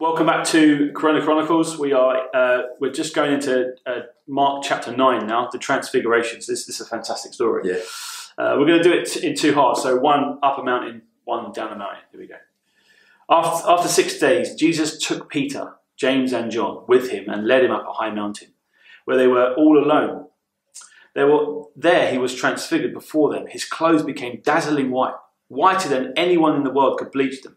Welcome back to Corona Chronicles. We are uh, we're just going into uh, Mark chapter nine now, the Transfigurations. This, this is a fantastic story. Yeah. Uh, we're going to do it in two halves. So one up a mountain, one down a mountain. Here we go. After, after six days, Jesus took Peter, James, and John with him and led him up a high mountain, where they were all alone. They were there. He was transfigured before them. His clothes became dazzling white, whiter than anyone in the world could bleach them.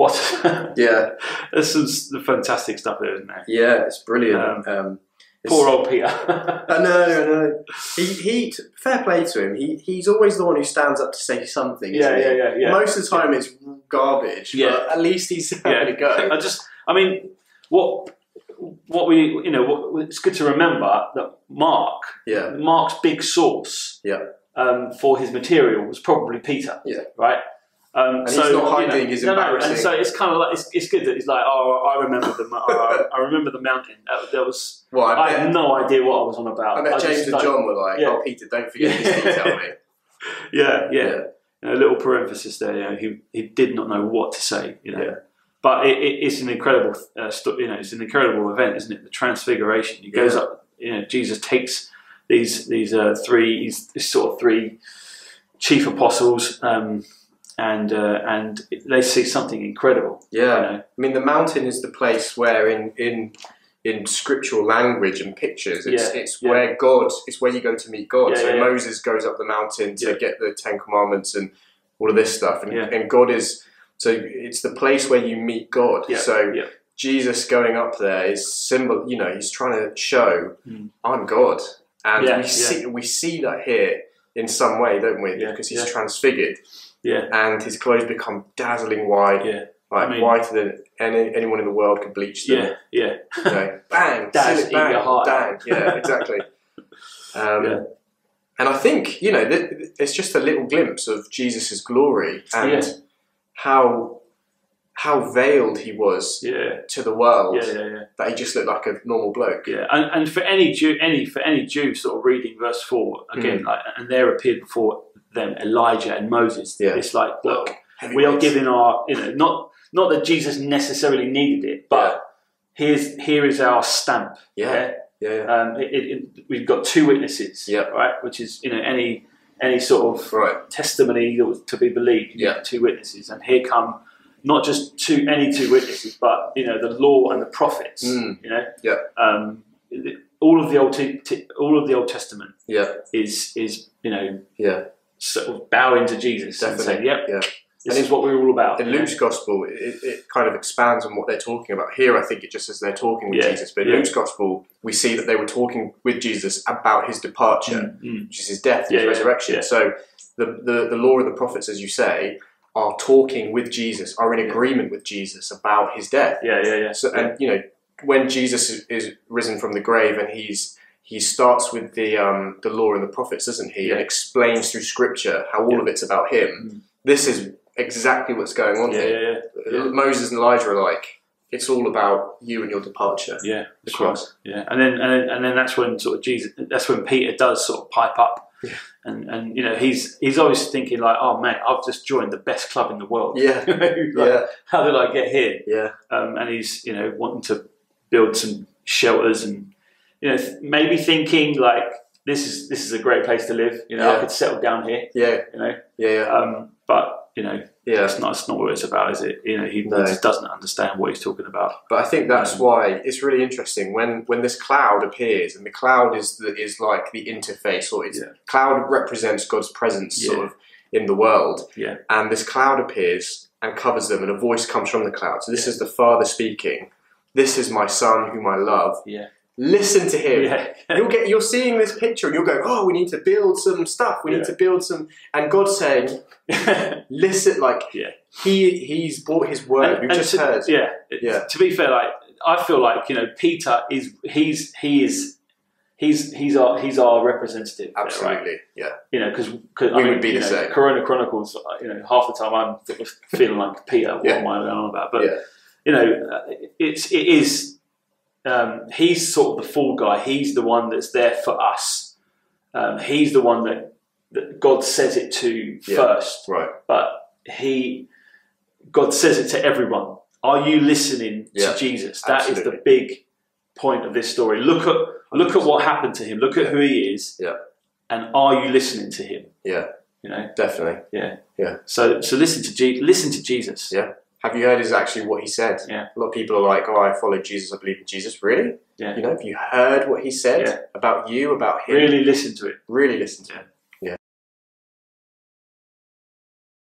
What? Yeah, There's some fantastic stuff there, isn't there? yeah, it's brilliant. Um, Um, it's- Poor old Peter. I know, I know. He, he, fair play to him. He, he's always the one who stands up to say something. yeah, yeah, yeah, yeah. Most of the time it's garbage, Yeah. but at least he's Yeah. a go. I just, I mean, what, what we, you know, what, it's good to remember that Mark, Yeah, Mark's big source, Yeah. um, for his material was probably Peter, Yeah. right. Um, And so he's not you hiding know, his no, no, and so it's kind of like it's, it's good that he's like, oh, I remember the, oh, I remember the mountain. Uh, there was, well, I, I, bet, had no idea what I was on about. I bet just James and don't- John were like, Yeah. "Oh, Peter, don't forget this detail, mate." Yeah, yeah. You know, a little parenthesis there. You know, he he did not know what to say. You know, Yeah. but it, it, it's an incredible, uh, sto- you know, it's an incredible event, isn't it? The Transfiguration. He goes Yeah. up. You know, Jesus takes these these uh, three, these sort of three chief apostles, um, and uh, and they see something incredible. Yeah, You know? I mean, the mountain is the place where, in in in scriptural language and pictures, it's Yeah, it's yeah. where God, it's where you go to meet God. Yeah, so. Moses goes up the mountain to get the Ten Commandments and all of this stuff, and, and God is so it's the place where you meet God. So. Jesus going up there is symbol. You know, he's trying to show Mm. I'm God, and we see we see that here in some way, don't we? Because he's transfigured, Yeah, and his clothes become dazzling white yeah, like I mean- whiter than any, anyone in the world could bleach them. yeah, yeah. You know, bang, Daz, seal it, eat bang, your heart bang. Yeah, exactly. Um, Yeah. And I think you know th- it's just a little glimpse of Jesus' glory and Yeah. how how veiled he was Yeah, to the world yeah, yeah, yeah. that he just looked like a normal bloke. Yeah, and, and for any Jew, any for any Jew, sort of reading verse four again, like, and there appeared before them Elijah and Moses. Yeah. It's like, look, Wow. we are giving our, you know, not not that Jesus necessarily needed it, but here's here is our stamp. Yeah, yeah, yeah. Um, it, it, it- we've got two witnesses. Yeah. Right, which is you know any any sort of right. testimony to be believed. you Yeah. Two witnesses, and here come. Not just two, any two witnesses, but you know the law and the prophets. Mm. You know, Yeah. um, all of the old t- t- all of the Old Testament Yeah, is is you know yeah. Sort of bowing to Jesus and Definitely. saying, "Yep, Yeah. this And is what we're all about." Know? Luke's gospel, it, it kind of expands on what they're talking about. Here, I think it just says they're talking with Yeah, Jesus, but in yeah. Luke's gospel, we see that they were talking with Jesus about his departure, Mm, mm. which is his death, his resurrection. So the, the, the law of the prophets, as you say, are talking with Jesus, are in agreement with Jesus about his death. yeah, yeah, yeah. So, and you know, when Jesus is risen from the grave and he's he starts with the um, the law and the prophets, doesn't he? Yeah. And explains through Scripture how all Yeah. of it's about him. Mm. This is exactly what's going on yeah, here. Moses and Elijah are like, it's all about you and your departure. Yeah, The that's right. cross. Yeah, and then and then, and then that's when sort of Jesus. That's when Peter does sort of pipe up, Yeah. and and you know he's he's always thinking like, "Oh man I've just joined the best club in the world. Yeah, Like, yeah, How did I get here?" yeah, Um, and he's you know wanting to build some shelters and you know maybe thinking like this is this is a great place to live. You know, I could settle down here. yeah, You know, yeah, yeah. um, but you know yeah. that's not that's not what it's about, is it? You know, he, No. doesn't understand what he's talking about. But I think that's Um, why it's really interesting when when this cloud appears, and the cloud is the, is like the interface, or it's Yeah. cloud represents God's presence, Yeah. sort of in the world. Yeah. And this cloud appears and covers them, and a voice comes from the cloud. So this is the Father speaking. This is my Son, whom I love. Yeah. Listen to him. Yeah, You'll get. You're seeing this picture, and you'll go, "Oh, we need to build some stuff. We Yeah. need to build some." And God's saying, "Listen, like Yeah. he he's brought His word. And- We've and just to, heard. Yeah, Yeah. To be fair, like I feel like you know Peter is he's he is he's he's our he's our representative. there, right? Absolutely. Yeah. You know, because We would be the know, same. Corona Chronicles. You know, half the time I'm feeling like Peter. What Yeah. am I on about? But Yeah. you know, it's it is. Um, he's sort of the fall guy. He's the one that's there for us. Um, he's the one that, that God says it to Yeah. first Right. but he God says it to everyone. Are you listening Yeah, to Jesus? That is absolutely. the big point of this story. Look at look at what happened to him. Look at who he is. Yeah. And are you listening to him? Yeah. You know. Definitely. Yeah. Yeah. So so listen to Je- listen to Jesus. Yeah. Have you heard is actually what he said? Yeah. A lot of people are like, "Oh, I followed Jesus. I believe in Jesus." Really? Yeah. You know, have you heard what he said Yeah. about you, about him? Really listen to it. Really listen to him.